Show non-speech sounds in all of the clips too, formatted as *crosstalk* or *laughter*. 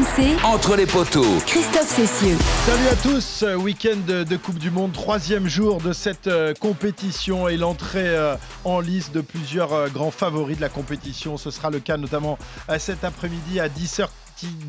RMC, Entre les poteaux. Christophe Cessieux. Salut à tous, week-end de, Coupe du Monde, troisième jour de cette euh, compétition et l'entrée euh, en lice de plusieurs euh, grands favoris de la compétition. Ce sera le cas notamment euh, cet après-midi à 10h.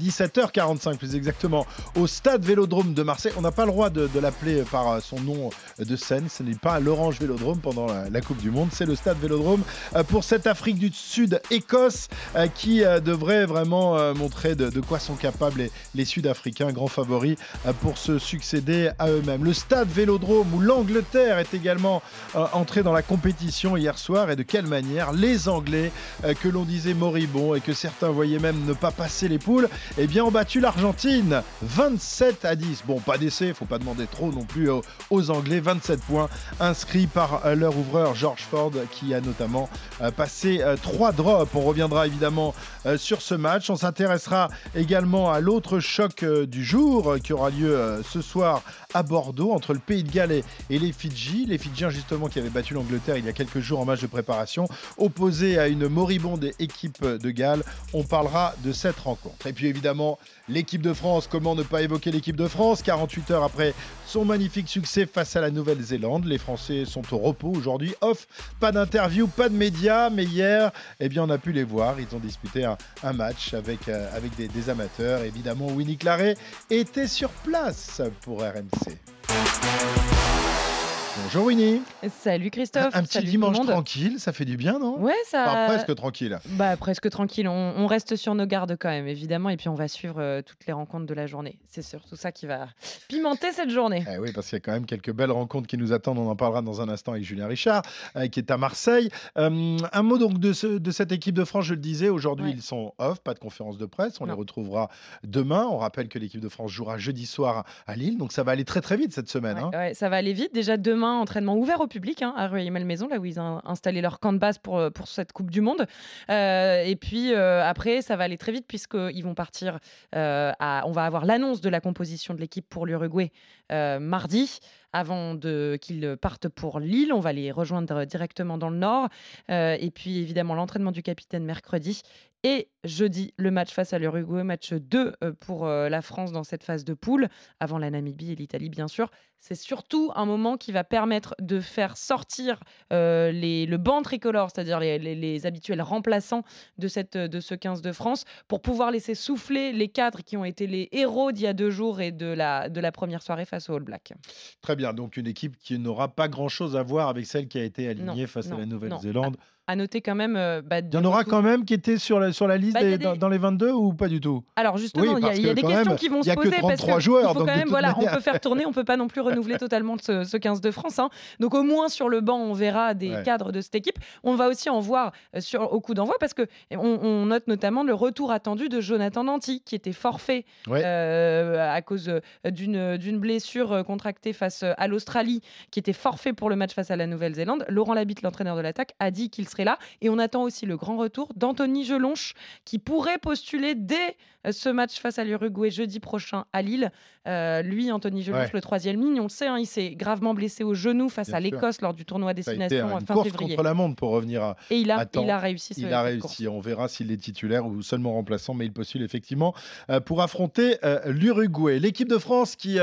17h45 plus exactement au stade Vélodrome de Marseille. On n'a pas le droit de, l'appeler par euh, son nom de scène. Ce n'est pas l'Orange Vélodrome pendant la, Coupe du Monde. C'est le stade Vélodrome euh, pour cette Afrique du Sud Écosse euh, qui euh, devrait vraiment euh, montrer de, quoi sont capables les, les Sud-Africains, grands favoris euh, pour se succéder à eux-mêmes. Le stade Vélodrome où l'Angleterre est également euh, entrée dans la compétition hier soir et de quelle manière les Anglais euh, que l'on disait moribonds et que certains voyaient même ne pas passer les poules, eh bien ont battu l'Argentine 27 à 10. Bon, pas d'essai, faut pas demander trop non plus aux, Anglais. 27 points inscrits par euh, leur ouvreur George Ford qui a notamment euh, passé euh, trois drops. On reviendra évidemment euh, sur ce match. On s'intéressera également à l'autre choc euh, du jour euh, qui aura lieu euh, ce soir à Bordeaux entre le Pays de Galles et, et les Fidji. Les Fidjiens justement qui avaient battu l'Angleterre il y a quelques jours en match de préparation, opposés à une moribonde équipe de Galles. On parlera de cette rencontre. Et puis évidemment, l'équipe de France, comment ne pas évoquer l'équipe de France? 48 heures après son magnifique succès face à la Nouvelle-Zélande. Les Français sont au repos aujourd'hui, off, pas d'interview, pas de médias, mais hier, eh bien, on a pu les voir. Ils ont disputé un, match avec, euh, avec des, des amateurs. Évidemment, Winnie Claret était sur place pour RMC. Bonjour Winnie. Salut Christophe. Un, petit Salut dimanche tranquille, ça fait du bien, non? Ouais, ça. Enfin, presque tranquille. Bah presque tranquille. On, on reste sur nos gardes quand même, évidemment, et puis on va suivre euh, toutes les rencontres de la journée. C'est surtout ça qui va pimenter cette journée. Eh oui, parce qu'il y a quand même quelques belles rencontres qui nous attendent. On en parlera dans un instant avec Julien Richard, euh, qui est à Marseille. Euh, un mot donc de, ce- de cette équipe de France, je le disais. Aujourd'hui, Ouais. ils sont off, pas de conférence de presse. On Non. les retrouvera demain. On rappelle que l'équipe de France jouera jeudi soir à Lille. Donc ça va aller très très vite cette semaine. Ouais, hein. ouais, ça va aller vite. Déjà demain, entraînement ouvert au public hein, à Rueil-Malmaison, là où ils ont installé leur camp de base pour, euh, pour cette Coupe du Monde. Euh, et puis euh, après, ça va aller très vite puisqu'ils vont partir. on va avoir l'annonce de la composition de l'équipe pour l'Uruguay mardi. Avant qu'ils partent pour Lille, on va les rejoindre directement dans le nord. Euh, et puis évidemment l'entraînement du capitaine mercredi. Et jeudi, le match face à l'Uruguay, match 2 euh, pour euh, la France dans cette phase de poule, avant la Namibie et l'Italie bien sûr. C'est surtout un moment qui va permettre de faire sortir le banc tricolore, c'est-à-dire les, habituels remplaçants de ce 15 de France, pour pouvoir laisser souffler les cadres qui ont été les héros d'il y a deux jours et de la, de la première soirée face au All Black. Très bien. Donc une équipe qui n'aura pas grand chose à voir avec celle qui a été alignée Non, face à la. Nouvelle-Zélande. À noter quand même. euh, bah, Il y en aura quand même qui étaient sur la, sur la liste Bah, il a des- dans, dans les 22 ou pas du tout? Alors justement, Oui, il y a, il y a des questions même, qui vont il se y a que poser parce 33 que joueurs, il faut quand même, voilà, on peut faire tourner, on peut pas non plus renouveler totalement ce, ce 15 de France. hein. Donc au moins sur le banc, on verra des Ouais. cadres de cette équipe. On va aussi en voir euh, sur, au coup d'envoi parce que on, on note notamment le retour attendu de Jonathan Danty qui était forfait Ouais. euh, à cause d'une blessure contractée face à l'Australie, qui était forfait pour le match face à la Nouvelle-Zélande. Laurent Labitte, l'entraîneur de l'attaque, a dit qu'il serait là. Et on attend aussi le grand retour d'Anthony Gelonche, qui pourrait postuler dès euh, ce match face à l'Uruguay jeudi prochain à Lille. Euh, lui, Anthony Gelonche, Ouais. le troisième ligne, on le sait, hein, il s'est gravement blessé au genou face Bien à l'Écosse lors du tournoi Ça a été destination une fin course février. contre la montre pour revenir à, Et il a, il a réussi. ce- Il a course. réussi. On verra s'il est titulaire ou seulement remplaçant, mais il postule effectivement euh, pour affronter euh, l'Uruguay. L'équipe de France qui,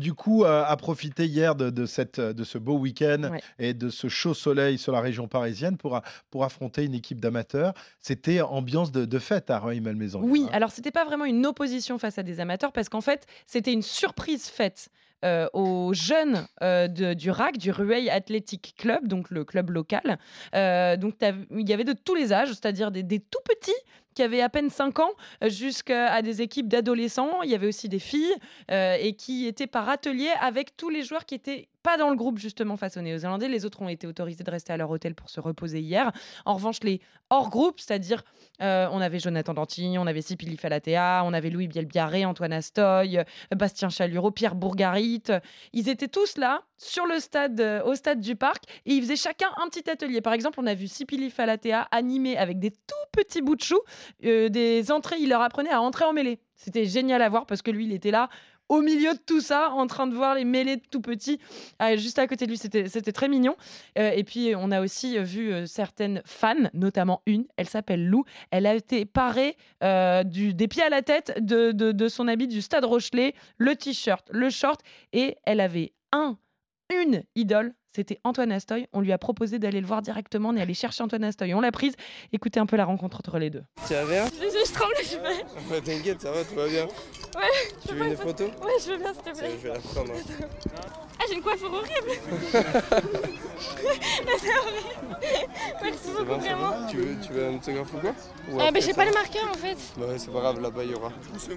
du coup, a profité hier de, de cette, de ce beau week-end Ouais. et de ce chaud soleil sur la région parisienne pour, pour affronter une équipe d'amateurs. C'était ambiance de, de fête à Rueil-Malmaison. Oui, Hein. alors c'était pas vraiment une opposition face à des amateurs parce qu'en fait, c'était une surprise faite euh, aux jeunes euh, de- du RAC, du Rueil Athletic Club, donc le club local. Euh, donc il y avait de tous les âges, c'est-à-dire des, des tout petits qui avaient à peine 5 ans jusqu'à des équipes d'adolescents. Il y avait aussi des filles euh, et qui étaient par atelier avec tous les joueurs qui étaient pas dans le groupe justement face aux Néo-Zélandais. Les autres ont été autorisés de rester à leur hôtel pour se reposer hier. En revanche, les hors groupe, c'est-à-dire euh, on avait Jonathan Dantigny, on avait Sipili Falatea, on avait Louis Bielbiarré, Antoine Astoy, euh, Bastien Chalureau, Pierre Bourgarit. Ils étaient tous là sur le stade, euh, au stade du parc, et ils faisaient chacun un petit atelier. Par exemple, on a vu Sipili Falatea animer avec des tout petits bouts de chou euh, des entrées. Il leur apprenait à entrer en mêlée. C'était génial à voir parce que lui, il était là au milieu de tout ça, en train de voir les mêlées de tout petits, ah, juste à côté de lui. C'était très mignon. et puis, on a aussi vu certaines fans, notamment une, elle s'appelle Lou. Elle a été parée du, des pieds à la tête de, de son habit du Stade Rochelet, le t-shirt, le short, et elle avait un, une idole, c'était Antoine Astoy. On lui a proposé d'aller le voir directement. On est allé chercher Antoine Astoy. On l'a prise. Écoutez un peu la rencontre entre les deux. Tu vas bien? Je, je tremble, je vais. T'inquiète, ça va, tout va bien. Ouais. Tu veux une photo Ouais, je veux bien, s'il te plaît. Je vais la prendre. Ah, j'ai une coiffure horrible *laughs* Merci beaucoup, bon, vraiment. Tu veux, tu veux un autographe ou quoi ou Ah, bah j'ai pas le marqueur en fait. Bah ouais, c'est pas grave, là-bas il y aura.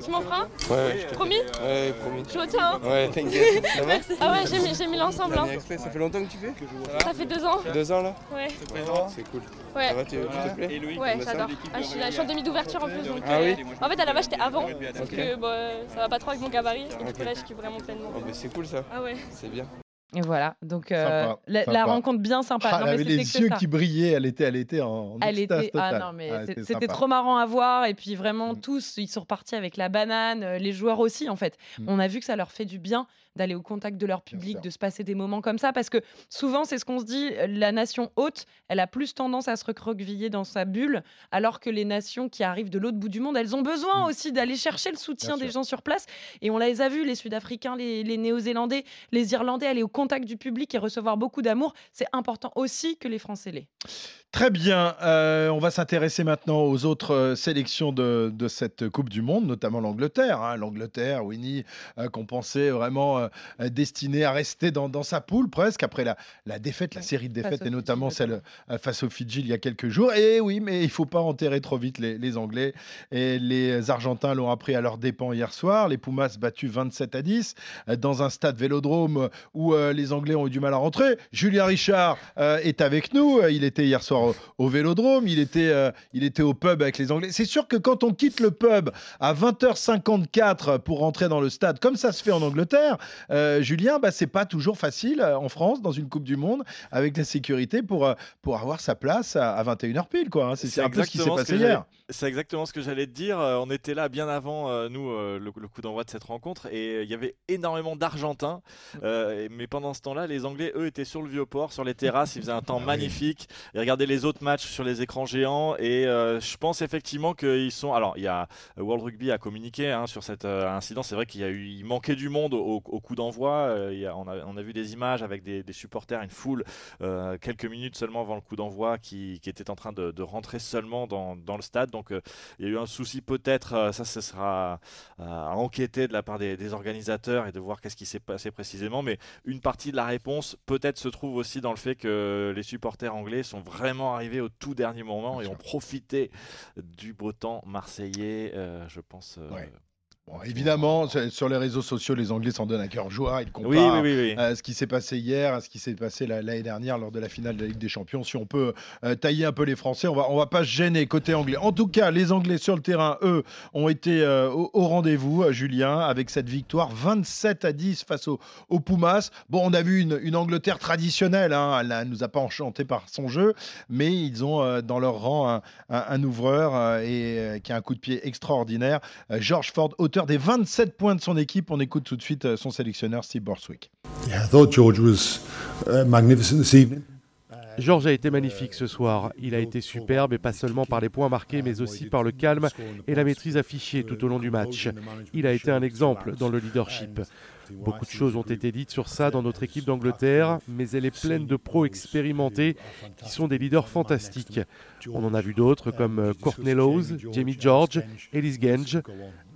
Tu m'en prends Ouais, ouais, je te Promis Ouais, promis. Je retiens. hein. Ouais, t'inquiète. Ça va Ah ouais, j'ai mis, j'ai mis l'ensemble. Hein. ça fait longtemps que tu fais Ça fait deux ans. Deux ans là Ouais. C'est cool. Ouais. Ça va, tu, te plais Ouais, j'adore. Ah, je, suis, je suis en demi d'ouverture en plus. Donc, Ah euh, oui En fait, à la base, j'étais avant. Parce que bon, euh, ça va pas trop avec mon gabarit. Et du Ok. coup, là, je kiffe vraiment pleinement. Oh, bah c'est cool ça. Ah ouais. C'est bien. Et voilà. Donc, euh, Sympa, la, la sympa. rencontre bien sympa. Ah, Non, elle mais avait les yeux qui brillaient. Elle était, elle était en, en Elle était. Ah non, mais Ah, c'était sympa. trop marrant à voir. Et puis vraiment, Mm. tous, ils sont repartis avec la banane. euh, Les joueurs aussi, en fait. Mm. On a vu que ça leur fait du bien d'aller au contact de leur public, de se passer des moments comme ça. Parce que souvent, c'est ce qu'on se dit, la nation haute, elle a plus tendance à se recroqueviller dans sa bulle, alors que les nations qui arrivent de l'autre bout du monde, elles ont besoin Mm. aussi d'aller chercher le soutien Bien des sûr. gens sur place. Et on les a vus, les Sud-Africains, les, les Néo-Zélandais, les Irlandais, aller au contact du public et recevoir beaucoup d'amour. C'est important aussi que les Français l'aient. Très bien. euh, on va s'intéresser maintenant aux autres euh, sélections de, de cette Coupe du Monde, notamment l'Angleterre. hein. L'Angleterre, Winnie, euh, qu'on pensait vraiment euh, destinée à rester dans, dans sa poule presque après la, la défaite, la série de défaites, et Fidji, notamment celle euh, face aux Fidji il y a quelques jours. Et oui, mais il faut pas enterrer trop vite les, les Anglais. Et les Argentins l'ont appris à leurs dépens hier soir. Les Pumas battus 27 à 10 euh, dans un stade vélodrome où euh, les Anglais ont eu du mal à rentrer. Julien Richard euh, est avec nous. Il était hier soir au, au vélodrome. Il était, euh, il était au pub avec les Anglais. C'est sûr que quand on quitte le pub à 20h54 pour rentrer dans le stade, comme ça se fait en Angleterre, euh, Julien, bah, c'est pas toujours facile euh, en France, dans une Coupe du Monde, avec la sécurité pour, euh, pour avoir sa place à, 21h pile. quoi. hein. C'est un peu ce qui s'est exactement passé hier. C'est exactement ce que j'allais te dire. On était là bien avant, nous, le, le coup d'envoi de cette rencontre, et il y avait énormément d'Argentins. Euh, mais pendant ce temps-là, les Anglais, eux, étaient sur le vieux port, sur les *laughs* terrasses. Il faisait un temps magnifique. Ils regardaient les autres matchs sur les écrans géants. Et euh, je pense effectivement qu'ils sont. Alors, il y a World Rugby a communiqué hein, sur cet euh, incident. C'est vrai qu'il y a eu, il manquait du monde au, au coup d'envoi. Euh, on, a, on a vu des images avec des, des supporters, une foule, euh, quelques minutes seulement avant le coup d'envoi, qui, qui était en train de, de rentrer seulement dans, dans le stade. Donc, euh, il y a eu un souci peut-être. ça, ce sera à enquêter de la part des, des organisateurs et de voir qu'est-ce qui s'est passé précisément. Mais une partie de la réponse peut-être se trouve aussi dans le fait que les supporters anglais sont vraiment arrivés au tout dernier moment et ont profité du beau temps marseillais, euh, je pense. euh, Ouais. Bon, évidemment, sur les réseaux sociaux, les Anglais s'en donnent à cœur joie. Ils comparent Oui, oui, oui. oui. à ce qui s'est passé hier, à ce qui s'est passé la- l'année dernière lors de la finale de la Ligue des Champions. Si on peut euh, tailler un peu les Français, on va, on va pas se gêner côté anglais. En tout cas, les Anglais sur le terrain, eux, ont été euh, au, au rendez-vous, euh, Julien, avec cette victoire 27 à 10 face aux au Pumas. Bon, on a vu une, une Angleterre traditionnelle. Hein, elle ne nous a pas enchanté par son jeu, mais ils ont euh, dans leur rang un, un- un ouvreur euh, et euh, qui a un coup de pied extraordinaire. Euh, George Ford, auteur des 27 points de son équipe. On écoute tout de suite euh, son sélectionneur, Steve Borswick. Yeah, I thought George was uh, magnificent this evening. Georges a été magnifique ce soir. Il a été superbe et pas seulement par les points marqués, mais aussi par le calme et la maîtrise affichée tout au long du match. Il a été un exemple dans le leadership. Beaucoup de choses ont été dites sur ça dans notre équipe d'Angleterre, mais elle est pleine de pros expérimentés qui sont des leaders fantastiques. On en a vu d'autres comme euh, Courtney Lowes, Jamie George, Ellis Genge.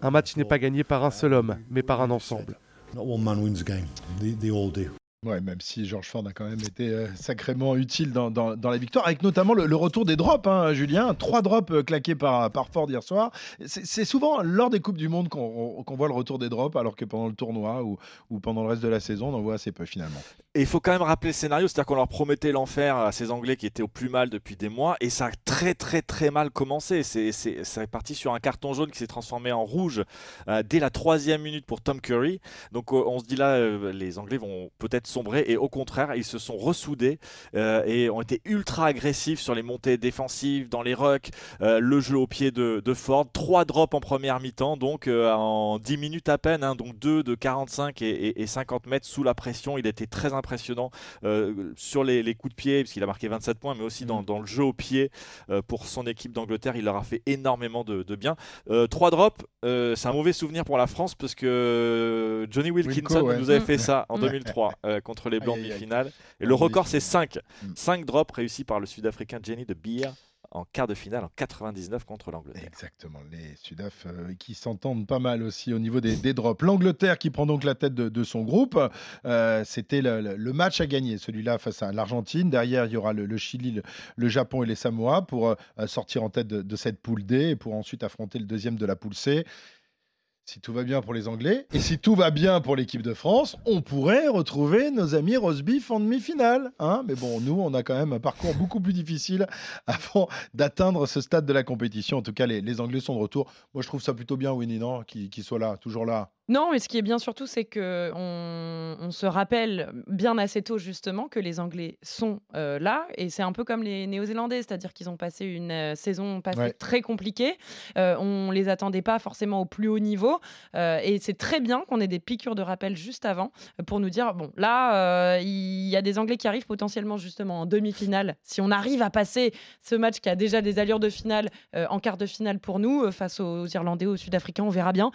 Un match n'est pas gagné par un seul homme, mais par un ensemble. Not one man wins a game. They all do. Ouais, même si George Ford a quand même été euh, sacrément utile dans, dans- la victoire, avec notamment le, retour des drops, hein, Julien. Trois drops euh, claqués par, par Ford hier soir. C'est souvent lors des Coupes du Monde qu'on qu'on voit le retour des drops, alors que pendant le tournoi ou, ou pendant le reste de la saison, on en voit assez peu finalement. Et il faut quand même rappeler le scénario, c'est-à-dire qu'on leur promettait l'enfer à ces Anglais qui étaient au plus mal depuis des mois, et ça a très très très mal commencé. C'est parti sur un carton jaune qui s'est transformé en rouge euh, dès la troisième minute pour Tom Curry. Donc on se dit là, les Anglais vont peut-être sombrer et au contraire, ils se sont ressoudés euh, et ont été ultra agressifs sur les montées défensives, dans les rucks, euh, le jeu au pied de, de Ford. Trois drops en première mi-temps, donc euh, en 10 minutes à peine, hein, donc 2 de 45 et, et- et 50 mètres sous la pression. Il était très impressionnant euh, sur les, les coups de pied, puisqu'il a marqué 27 points, mais aussi dans, dans le jeu au pied euh, pour son équipe d'Angleterre. Il leur a fait énormément de, de bien. Euh, trois drops, euh, c'est un mauvais souvenir pour la France, parce que Johnny Wilkinson Wilco, ouais. nous avait fait ça en Ouais. 2003 contre les Blancs aïe. demi-finale. Et En le record, c'est demi-finale. 5. Mm. 5 drops réussis par le Sud-Africain Jenny de Beer en quart de finale en 99 contre l'Angleterre. Exactement, les Sudaf euh, qui s'entendent pas mal aussi au niveau des, des drops. L'Angleterre qui prend donc la tête de, de son groupe. Euh, C'était le, le- le match à gagner, celui-là face à l'Argentine. Derrière, il y aura le, le Chili, le, le Japon et les Samoa pour euh, sortir en tête de, de cette poule D et pour ensuite affronter le deuxième de la poule C. Si tout va bien pour les Anglais et si tout va bien pour l'équipe de France, on pourrait retrouver nos amis Rosbif en demi-finale. Hein Mais bon, nous, on a quand même un parcours beaucoup plus difficile avant d'atteindre ce stade de la compétition. En tout cas, les, Anglais sont de retour. Moi, je trouve ça plutôt bien, Winnie, non? Qu'ils soient là, toujours là. Non, mais ce qui est bien surtout, c'est que on, on se rappelle bien assez tôt justement que les Anglais sont euh, là, et c'est un peu comme les Néo-Zélandais, c'est-à-dire qu'ils ont passé une euh, saison passée Ouais. très compliquée. Euh, on les attendait pas forcément au plus haut niveau, euh, et c'est très bien qu'on ait des piqûres de rappel juste avant pour nous dire bon, là, il y a des Anglais qui arrivent potentiellement justement en demi-finale. Si on arrive à passer ce match qui a déjà des allures de finale en quart de finale pour nous face aux Irlandais, aux Sud-Africains, on verra bien.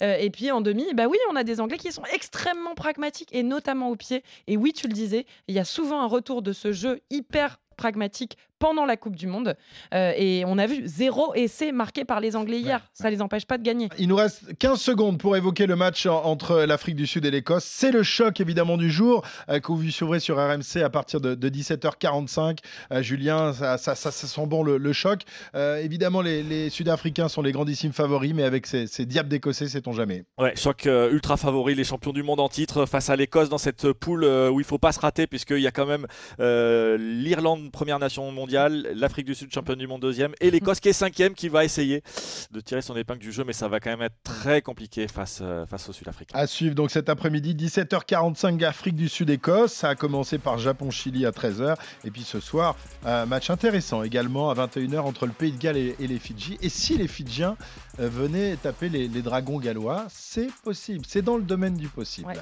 Et puis en demi, bah oui, on a des Anglais qui sont extrêmement pragmatiques et notamment au pied. Et oui, tu le disais, il y a souvent un retour de ce jeu hyper pragmatique pendant la Coupe du Monde. Euh, et on a vu zéro essai marqué par les Anglais hier. Ça les empêche pas de gagner. Il nous reste 15 secondes pour évoquer le match en- entre l'Afrique du Sud et l'Écosse. C'est le choc évidemment du jour euh, que vous suivrez sur RMC à partir de, de 17h45. Euh, Julien, ça, ça, ça- ça sent bon le, le choc. Euh, évidemment, les, les Sud-Africains sont les grandissimes favoris, mais avec ces, ces diables d'Écossais, sait-on jamais. Ouais, choc euh, ultra favori, les champions du monde en titre face à l'Écosse dans cette poule euh, où il faut pas se rater puisqu'il y a quand même euh, l'Irlande première nation mondiale, l'Afrique du Sud championne du monde deuxième et l'Écosse qui est cinquième qui va essayer de tirer son épingle du jeu mais ça va quand même être très compliqué face, euh, face aux Sud-Africains. À suivre donc cet après-midi, 17h45, Afrique du Sud-Écosse. Ça a commencé par Japon-Chili à 13h. Et puis ce soir, un match intéressant également à 21h entre le Pays de Galles et les Fidji. Et si les Fidjiens euh, venaient taper les, les dragons gallois, c'est possible. C'est dans le domaine du possible. Ouais.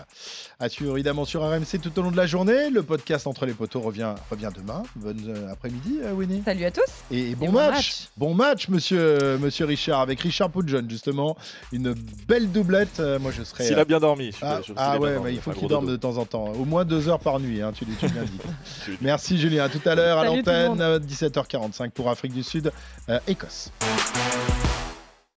À suivre évidemment sur RMC tout au long de la journée. Le podcast Entre les poteaux revient, revient demain. Bonne euh, après-midi, euh, Winnie. Salut à tous. Et, et bon, bon match. match. Bon match, monsieur, monsieur Richard, avec Richard Poudjon, justement. Une belle doublette. Moi, je serais. S'il a bien dormi. je- Ah, je- s'il ah bien ouais, dormi, mais il faut qu'il dorme de temps en temps. Au moins deux heures par nuit, hein, tu l'as tu l'as dit. *laughs* Merci Julien, à tout à l'heure à l'antenne, euh, 17h45 pour Afrique du Sud, euh, Écosse.